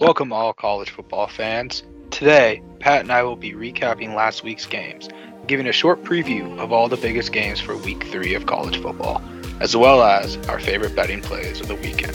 Welcome, all college football fans. Today, Pat and I will be recapping last week's games, giving a short preview of all the biggest games for week three of college football, as well as our favorite betting plays of the weekend.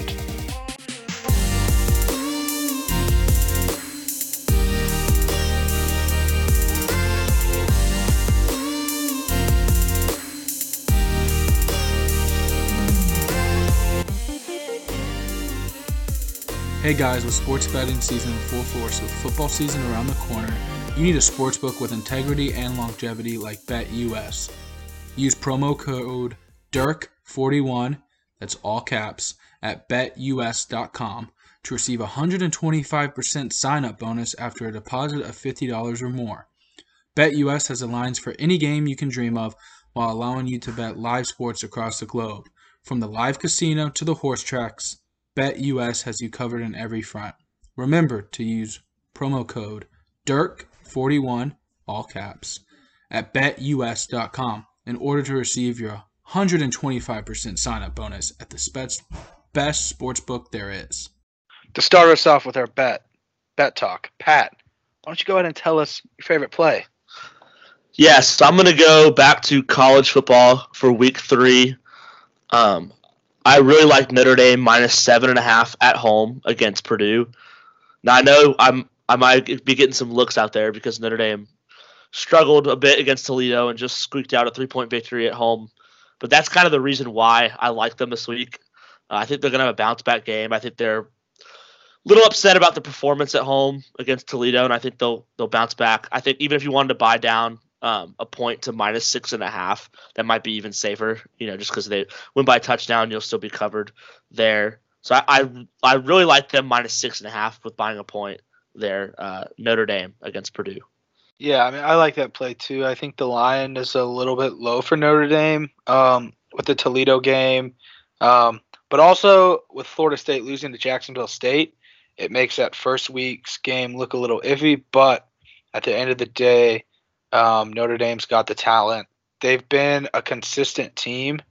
Hey guys, with sports betting season in full force with football season around the corner, you need a sportsbook with integrity and longevity like BetUS. Use promo code DIRK41, that's all caps, at betus.com to receive a 125% sign up bonus after a deposit of $50 or more. BetUS has the lines for any game you can dream of while allowing you to bet live sports across the globe, from the live casino to the horse tracks BetUS has you covered in every front. Remember to use promo code DIRK41, all caps, at betus.com in order to receive your 125% sign up bonus at the best sports book there is. To start us off with our bet, bet talk, Pat, why don't you go ahead and tell us your favorite play? Yes, I'm going to go back to college football for week three. Um, I really like Notre Dame minus seven and a half at home against Purdue. Now I know I'm I might be getting some looks out there because Notre Dame struggled a bit against Toledo and just squeaked out a three point victory at home. But that's kind of the reason why I like them this week. Uh, I think they're going to have a bounce back game. I think they're a little upset about the performance at home against Toledo, and I think they'll they'll bounce back. I think even if you wanted to buy down um, a point to minus six and a half. That might be even safer, you know, just because they win by touchdown, you'll still be covered there. So I, I, I really like them minus six and a half with buying a point there. Uh, Notre Dame against Purdue. Yeah, I mean I like that play too. I think the line is a little bit low for Notre Dame um, with the Toledo game, um, but also with Florida State losing to Jacksonville State, it makes that first week's game look a little iffy. But at the end of the day, um, Notre Dame's got the talent. They've been a consistent team,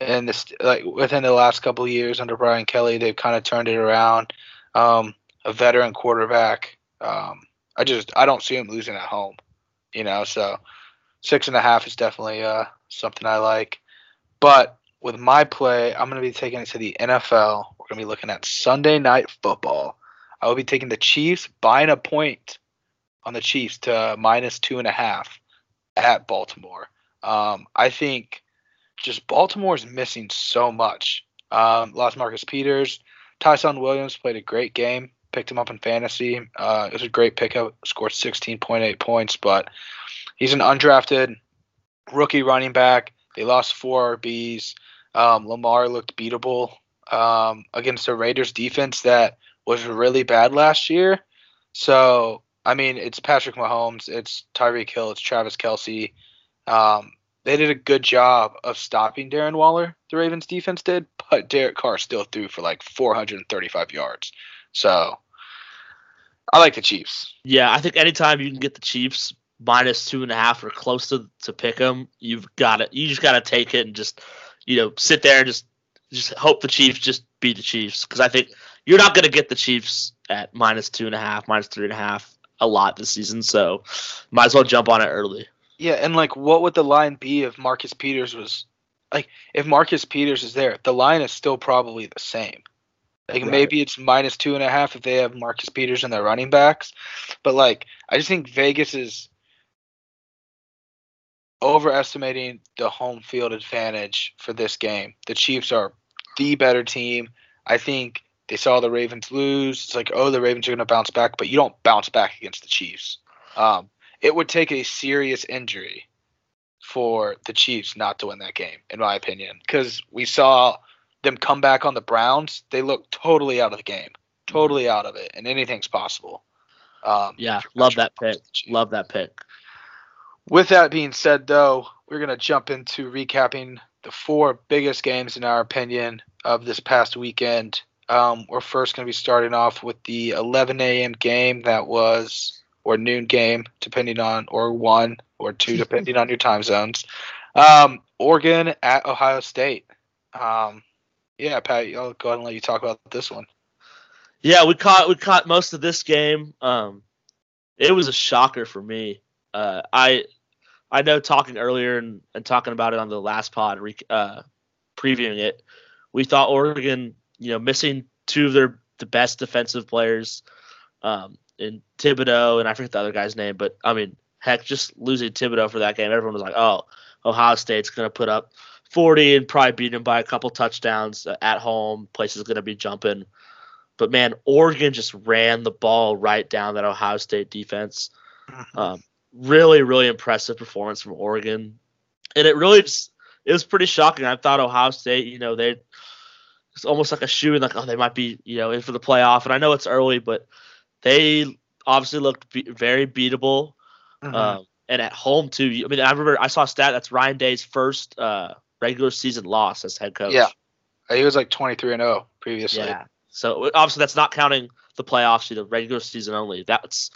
and this like within the last couple years under Brian Kelly, they've kind of turned it around. Um, a veteran quarterback. Um, I just I don't see them losing at home, you know. So six and a half is definitely uh, something I like. But with my play, I'm going to be taking it to the NFL. We're going to be looking at Sunday night football. I will be taking the Chiefs buying a point on the Chiefs to minus two and a half at Baltimore. Um, I think just Baltimore is missing so much. Um, lost Marcus Peters. Ty'Son Williams played a great game. Picked him up in fantasy. Uh, it was a great pickup. Scored 16.8 points, but he's an undrafted rookie running back. They lost four RBs. Um, Lamar looked beatable um, against the Raiders defense that was really bad last year. So I mean, it's Patrick Mahomes, it's Tyreek Hill, it's Travis Kelce. Um, they did a good job of stopping Darren Waller. The Ravens defense did, but Derek Carr still threw for like 435 yards. So I like the Chiefs. Yeah, I think anytime you can get the Chiefs minus two and a half or close to to pick them, you've got it. You just got to take it and just you know sit there and just just hope the Chiefs just beat the Chiefs because I think you're not going to get the Chiefs at minus two and a half, minus three and a half a lot this season, so might as well jump on it early. Yeah, and like, what would the line be if Marcus Peters was like, if Marcus Peters is there, the line is still probably the same. Like right. maybe it's minus two and a half if they have Marcus Peters and their running backs, but like I just think Vegas is overestimating the home field advantage for this game. The Chiefs are the better team. I think they saw the Ravens lose. It's like, oh, the Ravens are going to bounce back, but you don't bounce back against the Chiefs. Um, it would take a serious injury for the Chiefs not to win that game, in my opinion, because we saw them come back on the Browns. They looked totally out of the game, totally out of it, and anything's possible. Um, yeah, love that pick. Love that pick. With that being said, though, we're going to jump into recapping the four biggest games, in our opinion, of this past weekend. Um, we're first going to be starting off with the 11 a.m. game that was, or noon game, depending on, or one or two, depending on your time zones. Um, Oregon at Ohio State. Um, yeah, Pat, I'll go ahead and let you talk about this one. Yeah, we caught we caught most of this game. Um, it was a shocker for me. Uh, I I know talking earlier and, and talking about it on the last pod, uh, previewing it, we thought Oregon, you know, missing two of their the best defensive players, um, in Thibodeaux and I forget the other guy's name, but I mean, heck, just losing Thibodeaux for that game, everyone was like, oh, Ohio State's gonna put up 40 and probably beat them by a couple touchdowns at home. Place is gonna be jumping. But man, Oregon just ran the ball right down that Ohio State defense. Mm-hmm. Um, really, really impressive performance from Oregon, and it really just it was pretty shocking. I thought Ohio State, you know, they it's almost like a shoe and like oh they might be you know in for the playoff. And I know it's early, but they obviously looked be- very beatable. Mm-hmm. Um, and at home too. I mean, I remember I saw a stat that's Ryan Day's first uh, regular season loss as head coach. Yeah, he was like twenty three and zero oh previously. Yeah, so obviously that's not counting the playoffs, you know, regular season only. That's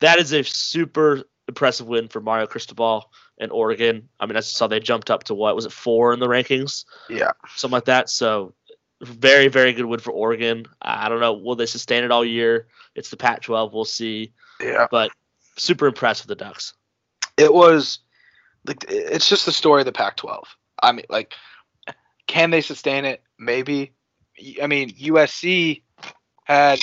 that is a super impressive win for Mario Cristobal and Oregon. I mean, I saw they jumped up to what was it four in the rankings? Yeah, something like that. So very very good win for Oregon. I don't know will they sustain it all year. It's the Pac-12. We'll see. Yeah, but super impressed with the Ducks. It was like it's just the story of the Pac-12. I mean, like, can they sustain it? Maybe. I mean, USC had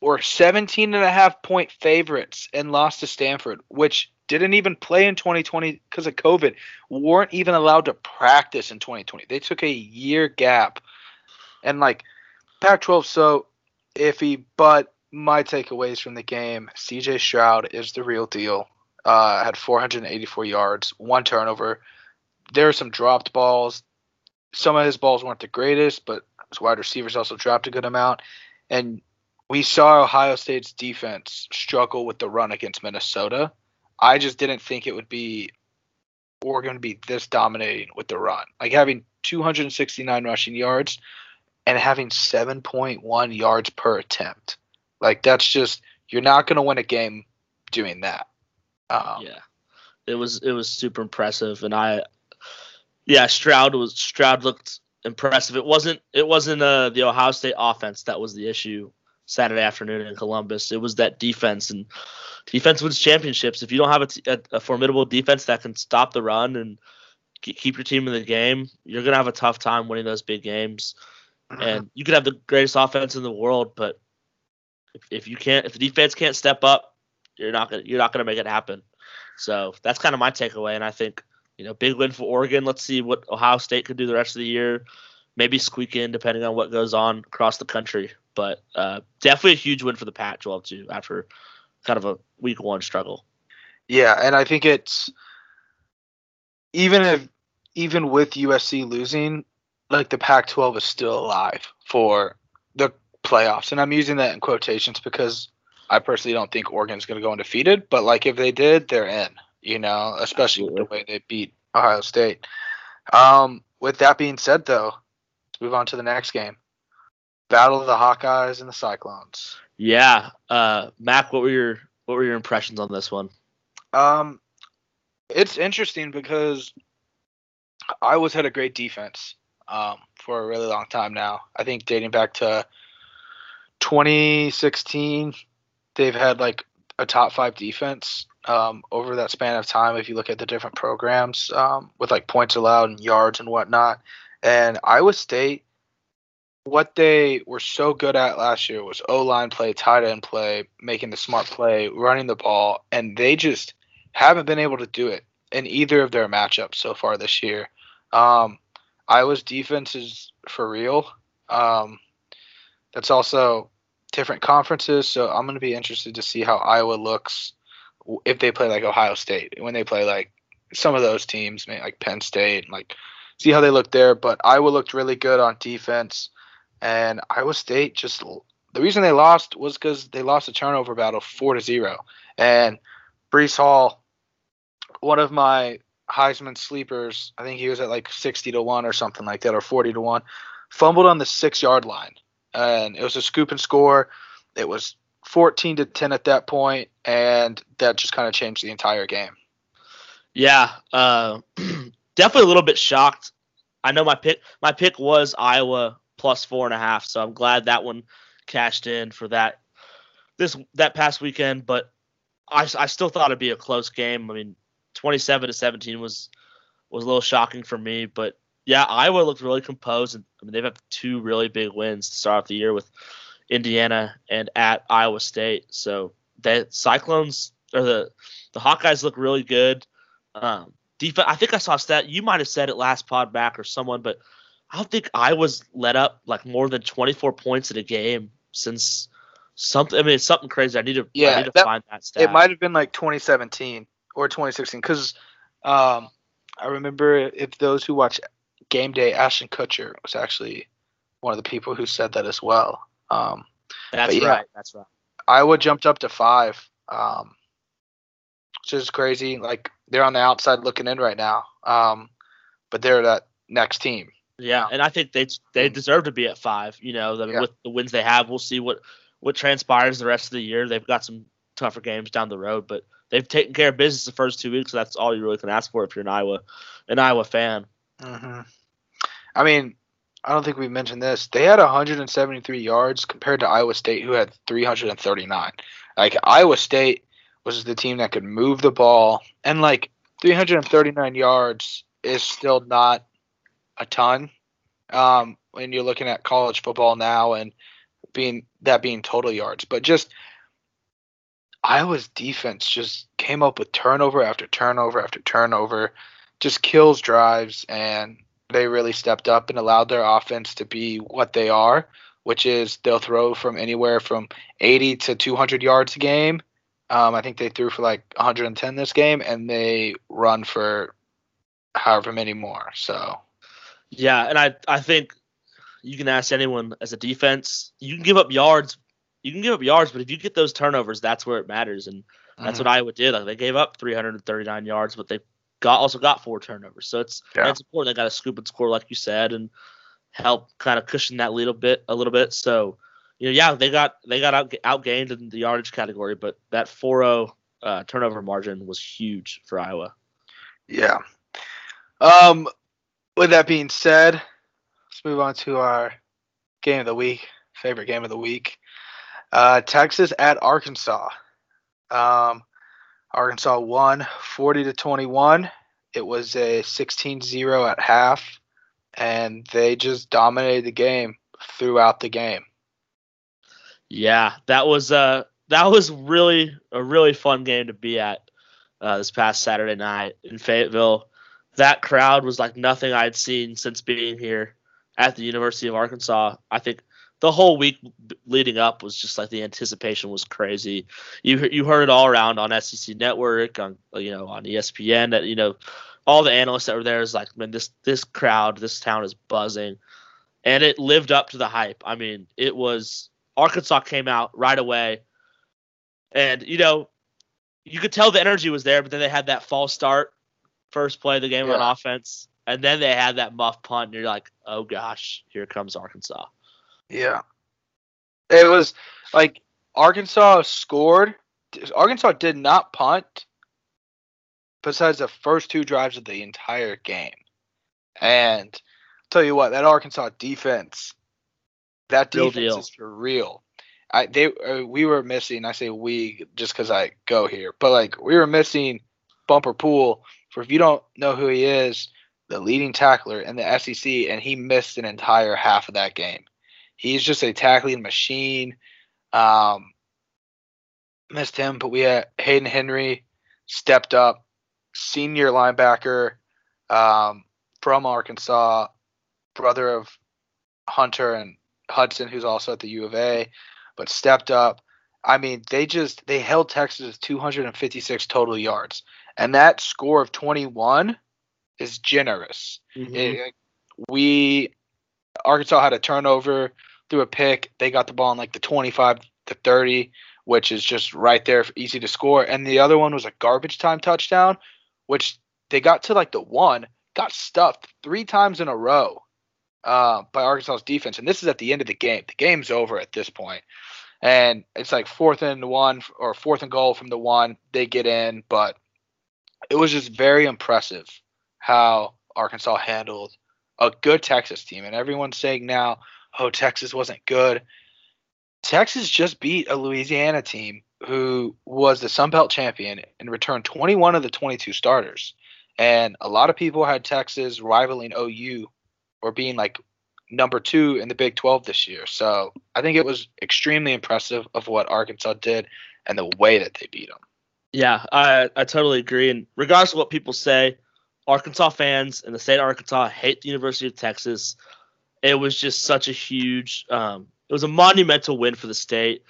were 17 and a half point favorites and lost to Stanford, which didn't even play in 2020 because of COVID, weren't even allowed to practice in 2020. They took a year gap. And like Pac 12 so iffy, but my takeaways from the game CJ Stroud is the real deal. Uh, had 484 yards, one turnover. There were some dropped balls some of his balls weren't the greatest, but his wide receivers also dropped a good amount. And we saw Ohio State's defense struggle with the run against Minnesota. I just didn't think it would be Oregon to be this dominating with the run. Like having 269 rushing yards and having 7.1 yards per attempt. Like that's just you're not going to win a game doing that. Um, yeah, it was it was super impressive, and I yeah, Stroud was Stroud looked impressive. It wasn't it wasn't uh, the Ohio State offense that was the issue Saturday afternoon in Columbus. It was that defense and defense wins championships. If you don't have a, t- a, a formidable defense that can stop the run and keep your team in the game, you're gonna have a tough time winning those big games. Mm-hmm. And you could have the greatest offense in the world, but if, if you can't, if the defense can't step up, you're not gonna you're not gonna make it happen. So that's kind of my takeaway, and I think you know, big win for Oregon. Let's see what Ohio State could do the rest of the year. Maybe squeak in depending on what goes on across the country. But uh, definitely a huge win for the Pac-12 too after kind of a week one struggle. Yeah, and I think it's even if even with USC losing, like the Pac-12 is still alive for the playoffs, and I'm using that in quotations because I personally don't think Oregon's going to go undefeated. But like if they did, they're in you know, especially Absolutely. with the way they beat Ohio State. Um, with that being said, though, let's move on to the next game. Battle of the Hawkeyes and the Cyclones. Yeah, uh, Mac, what were your what were your impressions on this one? Um, it's interesting because Iowa's had a great defense um, for a really long time now. I think dating back to 2016, they've had like a top five defense um, over that span of time if you look at the different programs um, with like points allowed and yards and whatnot. And Iowa State, what they were so good at last year was O line play, tight end play, making the smart play, running the ball, and they just haven't been able to do it in either of their matchups so far this year. Um, Iowa's defense is for real. Um, that's also different conferences, so I'm going to be interested to see how Iowa looks if they play like Ohio State, when they play like some of those teams, like Penn State, like see how they look there. But Iowa looked really good on defense, and Iowa State just the reason they lost was because they lost a turnover battle four to zero, and Breece Hall, one of my Heisman sleepers, I think he was at like sixty to one or something like that, or forty to one, fumbled on the six yard line, and it was a scoop and score. It was 14 to 10 at that point, and that just kind of changed the entire game. Yeah, uh, definitely a little bit shocked. I know my pick my pick was Iowa plus four and a half, so I'm glad that one cashed in for that this that past weekend, but I, I still thought it'd be a close game. I mean, 27 to 17 was was a little shocking for me, but yeah, Iowa looked really composed. And, I mean, they've had two really big wins to start off the year with Indiana and at Iowa State. So the Cyclones or the the Hawkeyes look really good. Um, defense. I think I saw a stat. You might have said it last pod back or someone, but I don't think Iowa's let up like more than 24 points in a game since something. I mean, it's something crazy. I need to. Yeah, I need to that- find that stat. It might have been like 2017 or 2016 because um, I remember if those who watch Game Day, Ashton Kutcher was actually one of the people who said that as well. Um, That's yeah. right. That's right. Iowa jumped up to five, um, which is crazy. Like they're on the outside looking in right now, um, but they're that next team. Yeah, and I think they they deserve to be at five. You know, mean, Yeah. with the wins they have, we'll see what what transpires the rest of the year. They've got some tougher games down the road, but they've taken care of business the first two weeks. So that's all you really can ask for if you're an Iowa an Iowa fan. hmm I mean, I don't think we mentioned this. They had 173 yards compared to Iowa State, who had 339. Like Iowa State was the team that could move the ball, and like 339 yards is still not a ton um, when you're looking at college football now and being that being total yards. But just Iowa's defense just came up with turnover after turnover after turnover, just kills drives, and they really stepped up and allowed their offense to be what they are, which is they'll throw from anywhere from 80 to 200 yards a game. Um, I think they threw for like 110 this game, and they run for however many more. So Yeah, and I I think you can ask anyone as a defense, you can give up yards, you can give up yards, but if you get those turnovers, that's where it matters, and that's what Iowa did. Like they gave up 339 yards, but they got also got four turnovers. So it's Yeah. it's important they got a scoop and score like you said, and help kind of cushion that little bit a little bit. So you know, yeah, they got they got out outgained in the yardage category, but that 4-0 uh, turnover margin was huge for Iowa. Yeah. Um, with that being said, let's move on to our game of the week, favorite game of the week. Uh, Texas at Arkansas. Um, Arkansas won 40 to 21. It was a 16-0 at half, and they just dominated the game throughout the game. Yeah, that was uh that was really a really fun game to be at uh, this past Saturday night in Fayetteville. That crowd was like nothing I'd seen since being here at the University of Arkansas. I think the whole week leading up was just like the anticipation was crazy. You you heard it all around on SEC Network, on you know on ESPN that you know all the analysts that were there is like, man, this this crowd, this town is buzzing, and it lived up to the hype. I mean, it was Arkansas came out right away, and you know, you could tell the energy was there, but then they had that false start, first play of the game on offense, and then they had that muff punt, and you're like, oh gosh, here comes Arkansas. Yeah. It was like Arkansas scored. Arkansas did not punt besides the first two drives of the entire game. And tell you what, that Arkansas defense, that defense is for real. I they uh, we were missing. I say we just because I go here, but like we were missing Bumper Pool. For if you don't know who he is, the leading tackler in the SEC, and he missed an entire half of that game. He's just a tackling machine. Um, missed him, but we had Hayden Henry stepped up, senior linebacker um, from Arkansas, brother of Hunter and Hudson, who's also at the U of A, but stepped up. I mean, they just they held Texas 256 total yards, and that score of 21 is generous. It- we Arkansas had a turnover through a pick. They got the ball in like the 25 to 30, which is just right there, easy to score. And the other one was a garbage time touchdown, which they got to like the one, got stuffed three times in a row uh, by Arkansas's defense. And this is at the end of the game. The game's over at this point. And it's like fourth and one or fourth and goal from the one. They get in, but it was just very impressive how Arkansas handled a good Texas team. And everyone's saying now, oh, Texas wasn't good. Texas just beat a Louisiana team who was the Sun Belt champion and returned 21 of the 22 starters. And a lot of people had Texas rivaling OU or being like number two in the Big 12 this year. So I think it was extremely impressive of what Arkansas did and the way that they beat them. Yeah, I, I totally agree. And regardless of what people say, Arkansas fans in the state of Arkansas hate the University of Texas. It was just such a huge, um, it was a monumental win for the state.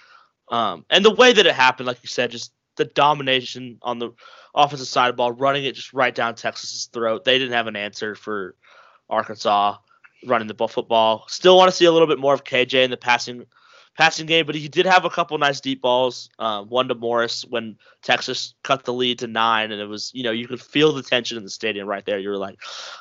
Um, and the way that it happened, like you said, just the domination on the offensive side of the ball, running it just right down Texas's throat. They didn't have an answer for Arkansas running the ball football. Still want to see a little bit more of KJ in the passing passing game, but he did have a couple nice deep balls. Um, one to Morris when Texas cut the lead to nine, and it was you know you could feel the tension in the stadium right there. You were like,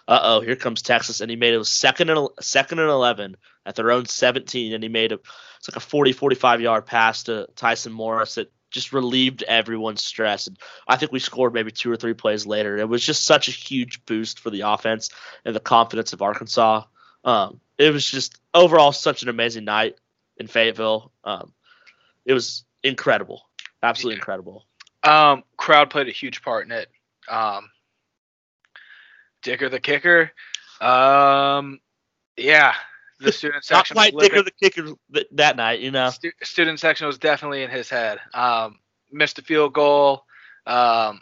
uh oh, here comes Texas, and he made it second and second and eleven at their own 17, and he made a it's like a 40 45 yard pass to Tyson Morris that just relieved everyone's stress. And I think we scored maybe two or three plays later. It was just such a huge boost for the offense and the confidence of Arkansas. Um, it was just overall such an amazing night in Fayetteville. Um, it was incredible, absolutely yeah. incredible. Um, crowd played a huge part in it. Um, Dicker the kicker. Um, yeah, the student section. Not quite Dicker the kicker that night, you know. Stu- student section was definitely in his head. Um, missed a field goal. Um,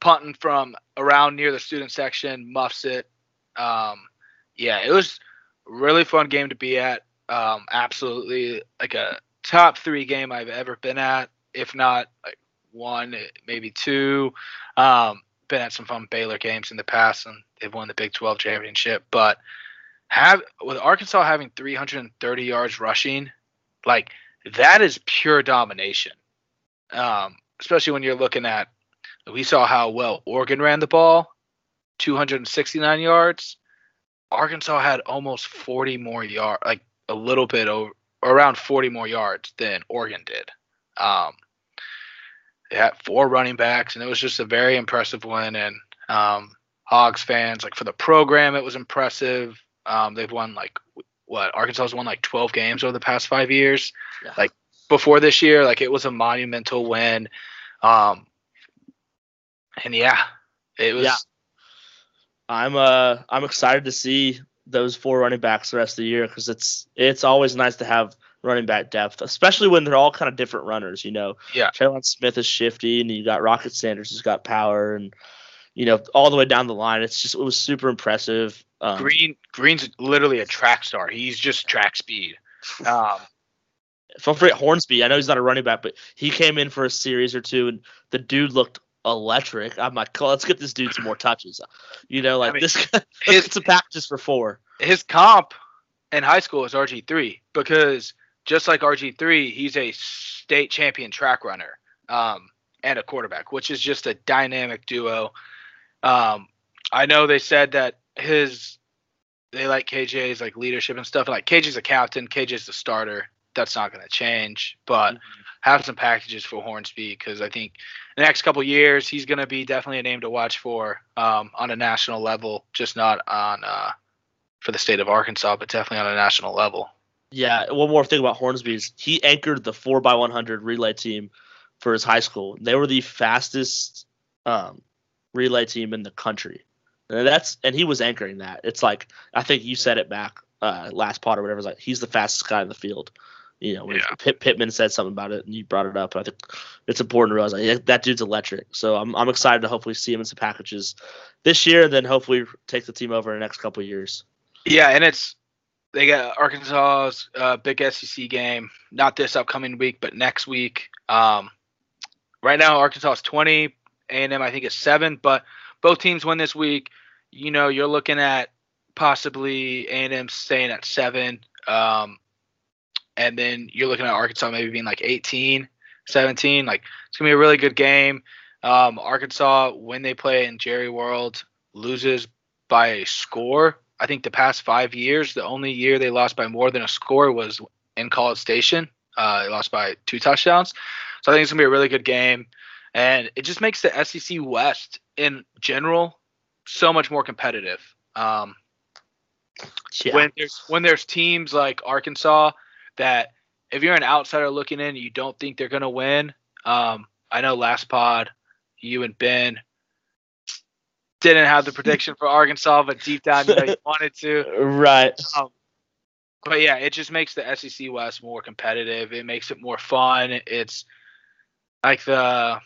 punting from around near the student section, muffs it. Um, yeah, it was really fun game to be at. Um, absolutely like a top three game I've ever been at, if not like one, maybe two. Um, been at some fun Baylor games in the past, and they've won the Big 12 championship. But have with Arkansas having 330 yards rushing, like that is pure domination. Um, especially when you're looking at, we saw how well Oregon ran the ball, 269 yards. Arkansas had almost 40 more yards, like a little bit over, around 40 more yards than Oregon did. Um, they had four running backs, and it was just a very impressive win. And um, Hogs fans, like for the program, it was impressive. Um, they've won like what Arkansas has won like 12 games over the past five years. Yeah. Like before this year, like it was a monumental win. Um, and yeah, it was. Yeah. I'm uh I'm excited to see those four running backs the rest of the year because it's it's always nice to have running back depth, especially when they're all kind of different runners. You know, yeah. Trelon Smith is shifty, and you got Rocket Sanders who's got power, and you know all the way down the line. It's just it was super impressive. Um, Green Green's literally a track star. He's just track speed. Um, don't forget Hornsby. I know he's not a running back, but he came in for a series or two, and the dude looked electric. I'm like, let's get this dude some more touches. You know, like I mean, this. It's a packages for four. His comp in high school is RG three because just like RG three, he's a state champion track runner um, and a quarterback, which is just a dynamic duo. Um, I know they said that his they like KJ's like leadership and stuff. Like KJ's a captain, KJ's the starter. That's not going to change, but. Mm-hmm have some packages for Hornsby because I think the next couple years he's going to be definitely a name to watch for um, on a national level, just not on uh, for the state of Arkansas, but definitely on a national level. Yeah, one more thing about Hornsby is he anchored the four x one hundred relay team for his high school. They were the fastest um, relay team in the country. And that's and he was anchoring that. It's like I think you said it back uh, last pot or whatever. It's like he's the fastest guy in the field. You know, yeah. Pitt, Pittman said something about it, and you brought it up. I think it's important to realize like, that dude's electric. So I'm I'm excited to hopefully see him in some packages this year, and then hopefully take the team over in the next couple years. Yeah, and it's they got Arkansas's uh, big SEC game, not this upcoming week, but next week. Um, right now, Arkansas is 20, A&M I think is seven, but both teams win this week. You know, you're looking at possibly A&M staying at seven. Um, and then you're looking at Arkansas maybe being like 18, 17. Like it's gonna be a really good game. Um, Arkansas, when they play in Jerry World, loses by a score. I think the past five years, the only year they lost by more than a score was in College Station. Uh, they lost by two touchdowns. So I think it's gonna be a really good game, and it just makes the SEC West in general so much more competitive. Um, yeah. When there's when there's teams like Arkansas that if you're an outsider looking in, you don't think they're gonna win. Um, I know last pod, you and Ben didn't have the prediction for Arkansas, but deep down you know you wanted to. Right. Um, but yeah, it just makes the SEC West more competitive. It makes it more fun. It's like the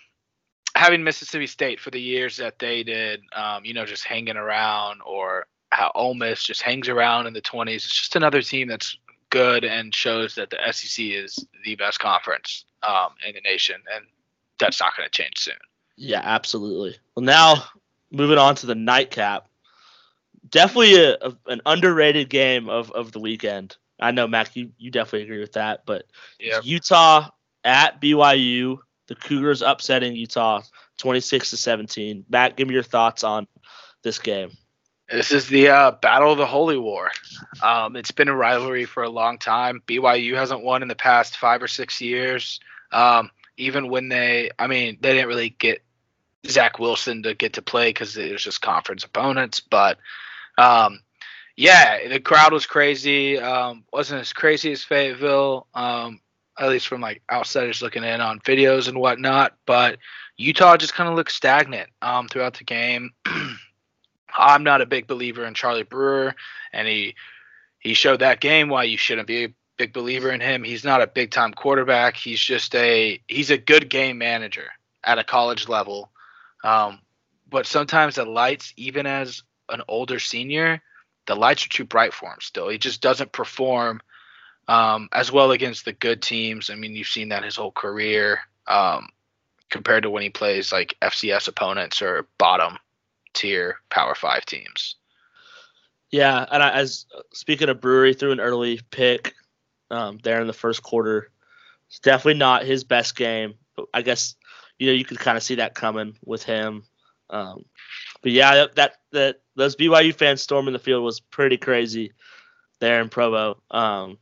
having Mississippi State for the years that they did, um, you know, just hanging around, or how Ole Miss just hangs around in the 20s. It's just another team that's good and shows that the SEC is the best conference um, in the nation, and that's not going to change soon. Yeah, absolutely. Well, now moving on to the nightcap. Definitely a, a, an underrated game of, of the weekend. I know, Mac, you, you definitely agree with that. But Yeah. Utah at BYU, the Cougars upsetting Utah 26 to 17. Mac, give me your thoughts on this game. This is the uh, Battle of the Holy War. Um, it's been a rivalry for a long time. BYU hasn't won in the past five or six years. Um, even when they, I mean, they didn't really get Zach Wilson to get to play because it was just conference opponents. But um, yeah, the crowd was crazy. Um, wasn't as crazy as Fayetteville, um, at least from like outsiders looking in on videos and whatnot. But Utah just kind of looked stagnant um, throughout the game. I'm not a big believer in Charlie Brewer, and he he showed that game why you shouldn't be a big believer in him. He's not a big time quarterback. He's just a he's a good game manager at a college level. Um, but sometimes the lights, even as an older senior, the lights are too bright for him. Still, he just doesn't perform um, as well against the good teams. I mean, you've seen that his whole career um, compared to when he plays like FCS opponents or bottom tier Power Five teams. Yeah, and I, as speaking of Brewery, threw an early pick um, there in the first quarter. It's definitely not his best game, but I guess you know you could kind of see that coming with him. Um, but yeah, that, that those BYU fans storming the field was pretty crazy there in Provo. Um,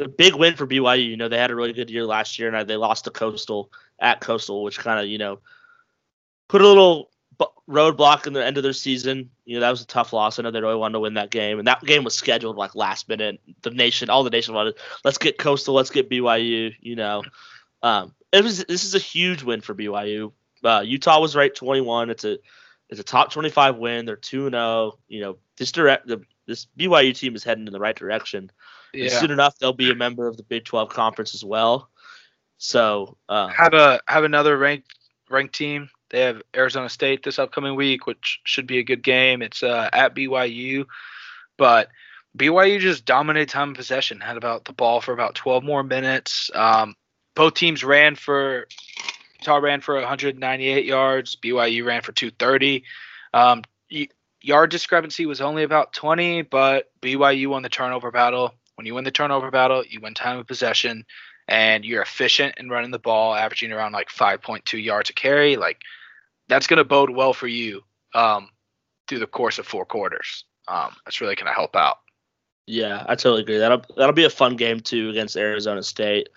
a big win for BYU. You know they had a really good year last year, and they lost to Coastal at Coastal, which kind of you know put a little roadblock in the end of their season. You know that was a tough loss. I know they really wanted to win that game, and that game was scheduled like last minute. The nation, all the nation wanted, let's get Coastal, let's get BYU. You know, um, it was this is a huge win for BYU. Uh, Utah was ranked 21. It's a it's a top 25 win. They're two and 0. You know this direct the, this BYU team is heading in the right direction. And soon enough, they'll be a member of the Big 12 conference as well. So uh, have a have another ranked ranked team. They have Arizona State this upcoming week, which should be a good game. It's uh, at BYU, but BYU just dominated time of possession. Had about the ball for about 12 more minutes. Um, both teams ran for Utah ran for 198 yards. BYU ran for 230. Um, yard discrepancy was only about 20, but BYU won the turnover battle. When you win the turnover battle, you win time of possession and you're efficient in running the ball, averaging around like 5.2 yards a carry, like that's going to bode well for you um, through the course of four quarters. Um, that's really going to help out. Yeah, I totally agree. That'll that'll be a fun game too against Arizona State.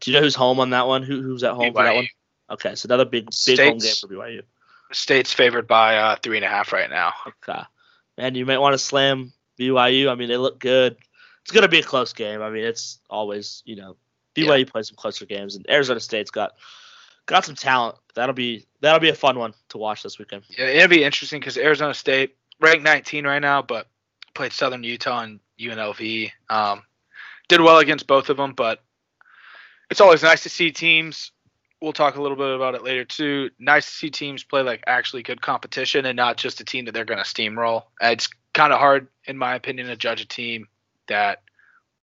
Do you know who's home on that one? Who who's at home for that one? Okay, so another big big home game State's- for BYU. State's favored by uh, three and a half right now. Okay, man, you might want to slam BYU. I mean, they look good. It's gonna be a close game. I mean, it's always you know BYU plays some closer games, and Arizona State's got got some talent. That'll be that'll be a fun one to watch this weekend. Yeah, it'll be interesting because Arizona State ranked 19 right now, but played Southern Utah and UNLV. Um, did well against both of them, but it's always nice to see teams. We'll talk a little bit about it later too. Nice to see teams play like actually good competition and not just a team that they're going to steamroll. It's kind of hard, in my opinion, to judge a team that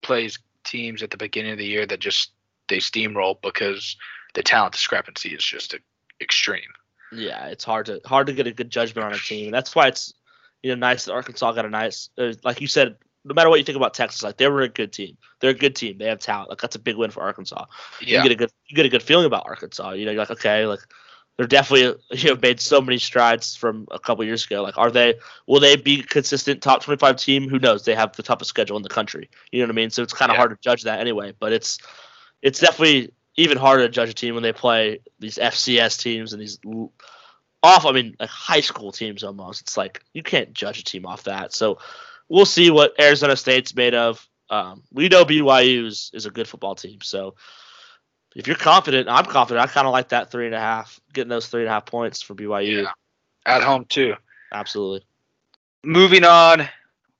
plays teams at the beginning of the year that just they steamroll because the talent discrepancy is just extreme. Yeah, it's hard to hard to get a good judgment on a team. That's why it's you know nice that Arkansas got a nice uh, like you said. No matter what you think about Texas, like they were a good team. They're a good team. They have talent. Like that's a big win for Arkansas. Yeah. You get a good you get a good feeling about Arkansas. You know, you're like okay, like they're definitely you know made so many strides from a couple years ago. Like, are they will they be a consistent top 25 team? Who knows? They have the toughest schedule in the country. You know what I mean? So it's kind of Yeah. hard to judge that anyway. But it's it's definitely even harder to judge a team when they play these FCS teams and these off. I mean, like high school teams almost. It's like you can't judge a team off that. So we'll see what Arizona State's made of. Um, we know BYU is, is a good football team, so if you're confident, I'm confident. I kind of like that three and a half, getting those three and a half points for BYU. Yeah. At home too. Absolutely. Moving on,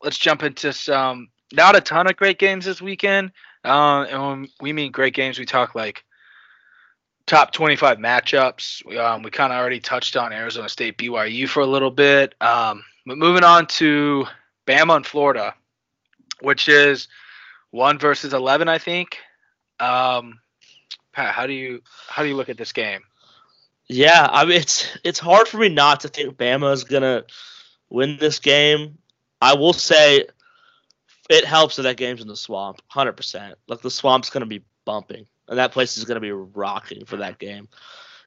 let's jump into some not a ton of great games this weekend. Um, and when we mean great games, we talk like top 25 matchups. We, um, we kind of already touched on Arizona State BYU for a little bit. Um, but moving on to Bama and Florida, which is one versus 11, I think. Um, Pat, how do you how do you look at this game? Yeah, I mean it's it's hard for me not to think Bama is gonna win this game. I will say it helps that that game's in the swamp, hundred percent. Like the swamp's gonna be bumping, and that place is gonna be rocking for that game.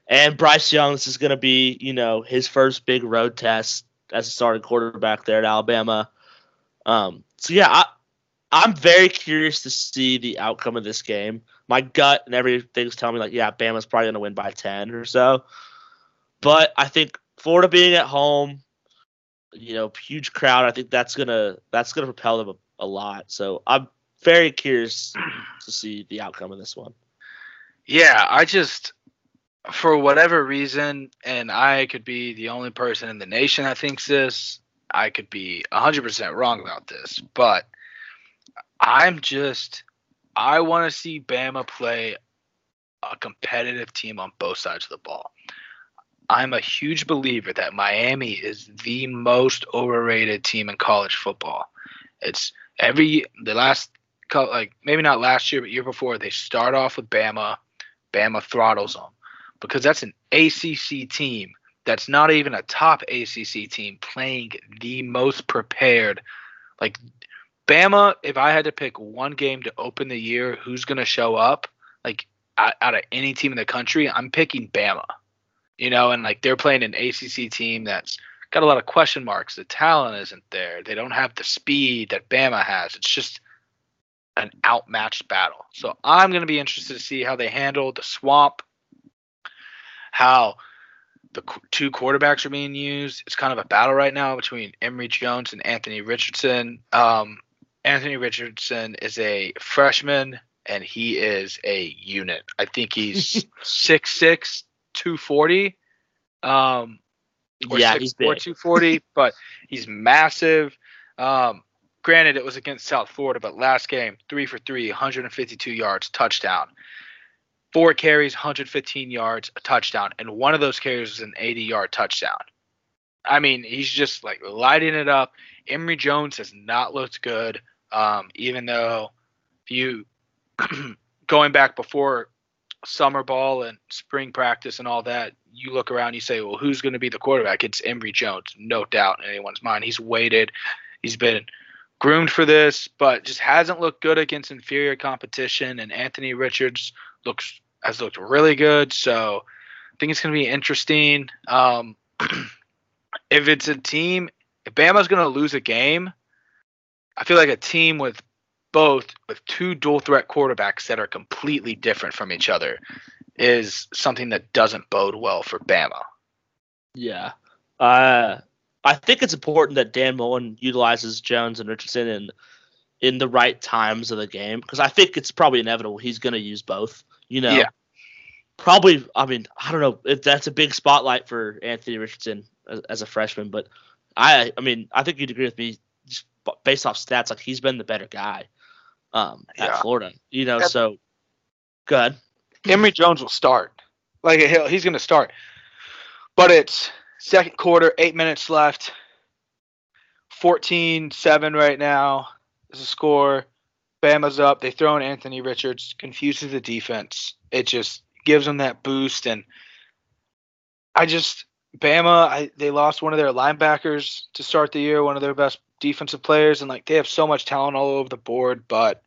And Bryce Young, this is gonna be you know his first big road test as a starting quarterback there at Alabama. Um, so yeah, I, I'm very curious to see the outcome of this game. My gut and everything's telling me like, yeah, Bama's probably gonna win by ten or so. But I think Florida being at home, you know, huge crowd, I think that's gonna that's gonna propel them a, lot. So I'm very curious to see the outcome of this one. Yeah, I just for whatever reason, and I could be the only person in the nation that thinks this. I could be 100% wrong about this, but I'm just I want to see Bama play a competitive team on both sides of the ball. I'm a huge believer that Miami is the most overrated team in college football. It's every the last like maybe not last year but year before they start off with Bama, Bama throttles them because that's an ACC team that's not even a top ACC team playing the most prepared like Bama, if I had to pick one game to open the year, who's going to show up, like out, out, of any team in the country, I'm picking Bama. You know, and like they're playing an ACC team that's got a lot of question marks. The talent isn't there. They don't have the speed that Bama has. It's just an outmatched battle. So I'm going to be interested to see how they handle the swamp, how the two quarterbacks are being used. It's kind of a battle right now between Emory Jones and Anthony Richardson. Um, Anthony Richardson is a freshman and he is a unit. I think he's 6'6, 240. Um, yeah, six, he's big. 240, but he's massive. Um, granted, it was against South Florida, but last game, three for three, 152 yards, touchdown. Four carries, 115 yards, a touchdown, and one of those carries was an 80 yard touchdown. I mean, he's just like lighting it up. Emory Jones has not looked good. Um, even though if you going back before summer ball and spring practice and all that, you look around, you say, well, who's going to be the quarterback? It's Emory Jones, no doubt in anyone's mind. He's waited, he's been groomed for this, but just hasn't looked good against inferior competition. And Anthony Richards looks has looked really good, so I think it's going to be interesting. Um, if it's a team, if Bama's going to lose a game, I feel like a team with both with two dual threat quarterbacks that are completely different from each other is something that doesn't bode well for Bama. Yeah. Uh, I think it's important that Dan Mullen utilizes Jones and Richardson in in the right times of the game because I think it's probably inevitable he's going to use both. You know, yeah. probably. I mean, I don't know if that's a big spotlight for Anthony Richardson as, as a freshman, but I, I mean, I think you'd agree with me just based off stats, like he's been the better guy um, at yeah. Florida. You know, so good. Emory Jones will start. Like he, he's going to start, but it's second quarter, eight minutes left. 14-7 right now is the score. Bama's up. They throw in Anthony Richards, confuses the defense. It just gives them that boost. And I just Bama, I, they lost one of their linebackers to start the year, one of their best defensive players, and like they have so much talent all over the board. But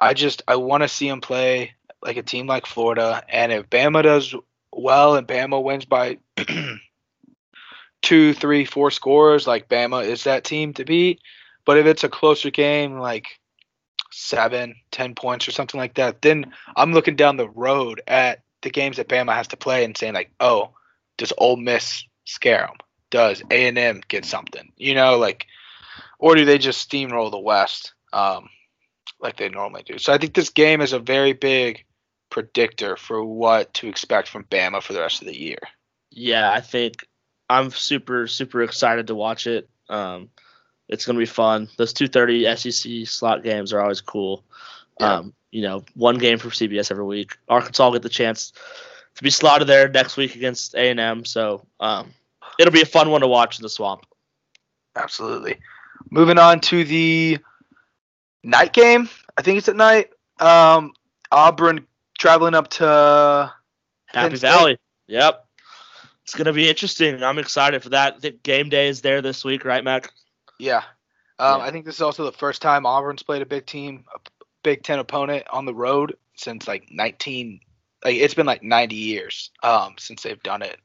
I just I want to see him play like a team like Florida, and if Bama does well and Bama wins by two, three, four scores, like Bama is that team to beat. But if it's a closer game, like seven, ten points or something like that, then I'm looking down the road at the games that Bama has to play and saying like, oh, does Ole Miss scare them? Does A and M get something? You know, like or do they just steamroll the West? Um, like they normally do. So I think this game is a very big predictor for what to expect from Bama for the rest of the year. Yeah, I think I'm super super excited to watch it. Um, it's gonna be fun. Those 2:30 SEC slot games are always cool. Yeah. Um, you know, one game for CBS every week. Arkansas will get the chance to be slotted there next week against A and M. So um, it'll be a fun one to watch in the swamp. Absolutely. Moving on to the night game. I think it's at night. Um, Auburn traveling up to Happy Valley. Yep. It's gonna be interesting. I'm excited for that. The game day is there this week, right, Mac? Yeah. Um, yeah. I think this is also the first time Auburn's played a Big Team, a Big Ten opponent on the road since like 19. Like it's been like 90 years um, since they've done it,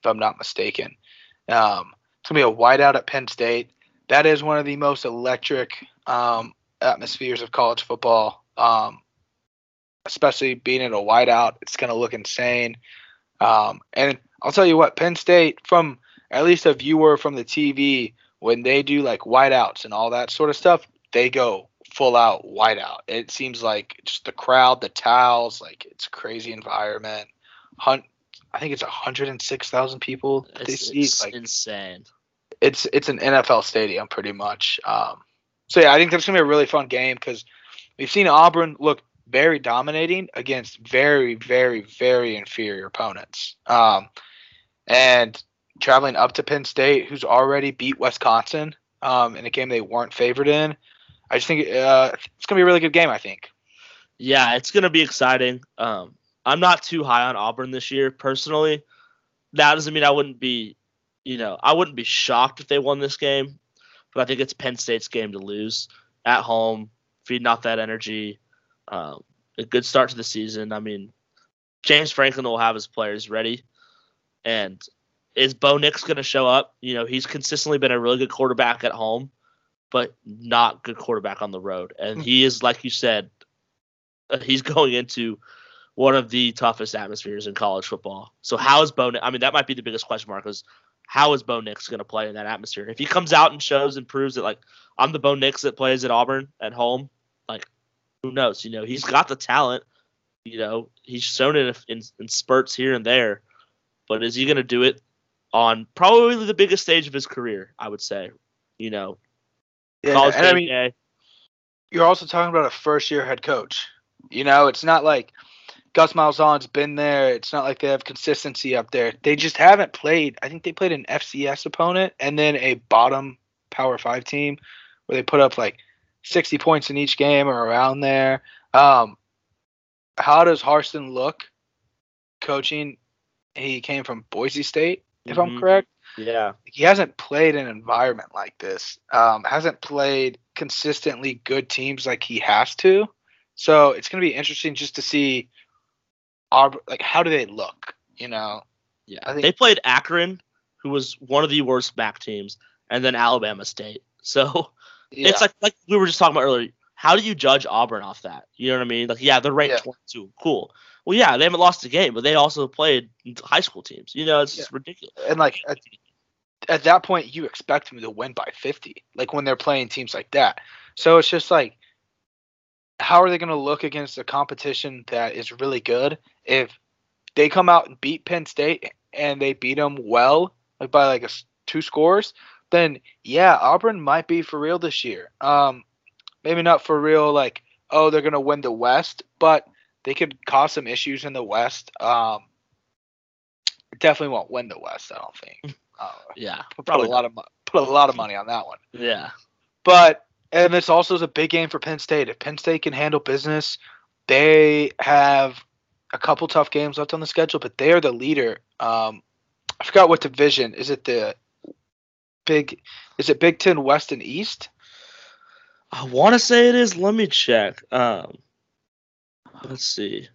if I'm not mistaken. Um, it's gonna be a whiteout at Penn State. That is one of the most electric um, atmospheres of college football. Um, especially being in a whiteout, it's gonna look insane. Um, and I'll tell you what, Penn State, from at least a viewer from the TV, when they do like whiteouts and all that sort of stuff, they go full out whiteout. It seems like just the crowd, the towels, like it's a crazy environment. Hunt, I think it's 106,000 people they see. Like insane. It's it's an NFL stadium pretty much. Um, so yeah, I think that's gonna be a really fun game because we've seen Auburn look very dominating against very, very, very inferior opponents. Um, and traveling up to Penn State, who's already beat Wisconsin um, in a game they weren't favored in. I just think uh, it's gonna be a really good game. I think. Yeah, it's gonna be exciting. Um, I'm not too high on Auburn this year personally. That doesn't mean I wouldn't be, you know, I wouldn't be shocked if they won this game, but I think it's Penn State's game to lose at home, feeding off that energy. Um, a good start to the season. I mean, James Franklin will have his players ready, and is Bo Nix going to show up? You know, he's consistently been a really good quarterback at home, but not good quarterback on the road. And hmm. he is, like you said, uh, he's going into one of the toughest atmospheres in college football. So how is Bo? I mean, that might be the biggest question mark is how is Bo Nix going to play in that atmosphere? If he comes out and shows and proves that like I'm the Bo Nix that plays at Auburn at home, like who knows? You know, he's got the talent. You know, he's shown it in, in spurts here and there, but is he going to do it on probably the biggest stage of his career, I would say. You know, yeah, college and I mean, you're also talking about a first year head coach. You know, it's not like Gus Malzahn's been there. It's not like they have consistency up there. They just haven't played. I think they played an FCS opponent and then a bottom Power Five team where they put up like 60 points in each game or around there. Um, how does Harsin look coaching? He came from Boise State if mm-hmm. I'm correct. Yeah. He hasn't played an environment like this. Um, hasn't played consistently good teams like he has to. So it's going to be interesting just to see, our, like, how do they look? You know. Yeah. I think they played Akron, who was one of the worst back teams, and then Alabama State. So yeah. it's like like we were just talking about earlier. How do you judge Auburn off that? You know what I mean? Like, yeah, they're ranked yeah. 22. Cool. Well, yeah, they haven't lost a game, but they also played high school teams. You know, it's yeah. ridiculous. And like at, at that point, you expect them to win by 50. Like when they're playing teams like that. So it's just like, how are they going to look against a competition that is really good if they come out and beat Penn State and they beat them well, like by like a two scores? Then yeah, Auburn might be for real this year. Um, maybe not for real, like oh they're going to win the West, but they could cause some issues in the West. Um, definitely won't win the West. I don't think. Uh, yeah, put a lot of put a lot of money on that one. Yeah, but and this also is a big game for Penn State. If Penn State can handle business, they have a couple tough games left on the schedule, but they are the leader. Um, I forgot what division. Is it the big? Is it Big Ten West and East? I want to say it is. Let me check. Um, Let's see.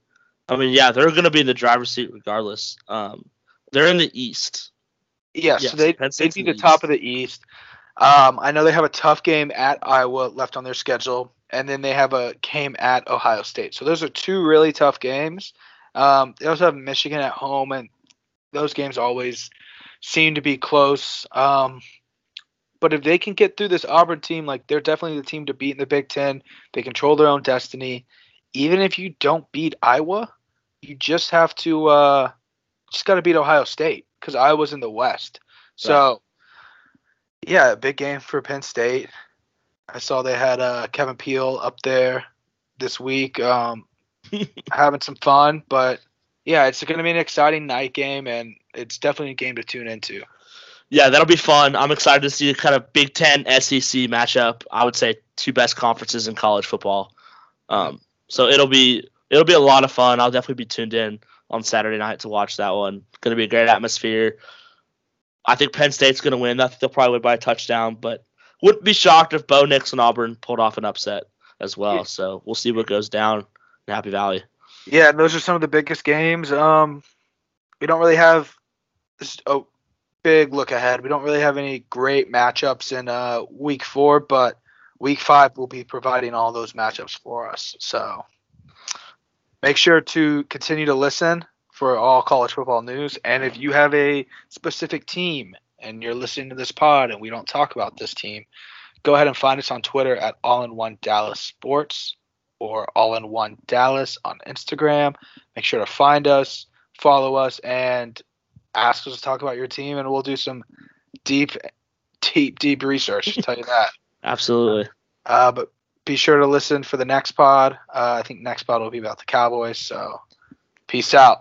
I mean, yeah, they're going to be in the driver's seat regardless. Um, they're in the East. Yes, yes so they they'd be the, the top of the East. Um, I know they have a tough game at Iowa left on their schedule, and then they have a game at Ohio State. So those are two really tough games. Um, they also have Michigan at home, and those games always seem to be close. Um, But if they can get through this Auburn team, like they're definitely the team to beat in the Big Ten. They control their own destiny. Even if you don't beat Iowa, you just have to uh, just got to beat Ohio State because Iowa's in the West. So, yeah, a big game for Penn State. I saw they had uh, Kevin Peel up there this week, um, having some fun. But yeah, it's going to be an exciting night game, and it's definitely a game to tune into. Yeah, that'll be fun. I'm excited to see the kind of Big Ten SEC matchup. I would say two best conferences in college football. Um, so it'll be it'll be a lot of fun. I'll definitely be tuned in on Saturday night to watch that one. Going to be a great atmosphere. I think Penn State's going to win. I think they'll probably win by a touchdown, but wouldn't be shocked if Bo Nix and Auburn pulled off an upset as well. So we'll see what goes down Happy Valley. Yeah, those are some of the biggest games. Um, we don't really have a big look ahead. We don't really have any great matchups in uh, week four, but week five will be providing all those matchups for us. So make sure to continue to listen for all college football news. And if you have a specific team and you're listening to this pod and we don't talk about this team, go ahead and find us on Twitter at All in One Dallas Sports or All in One Dallas on Instagram. Make sure to find us, follow us, and ask us to talk about your team, and we'll do some deep, deep, deep research. Tell you that. Absolutely. Uh, but be sure to listen for the next pod. Uh, I think next pod will be about the Cowboys. So, peace out.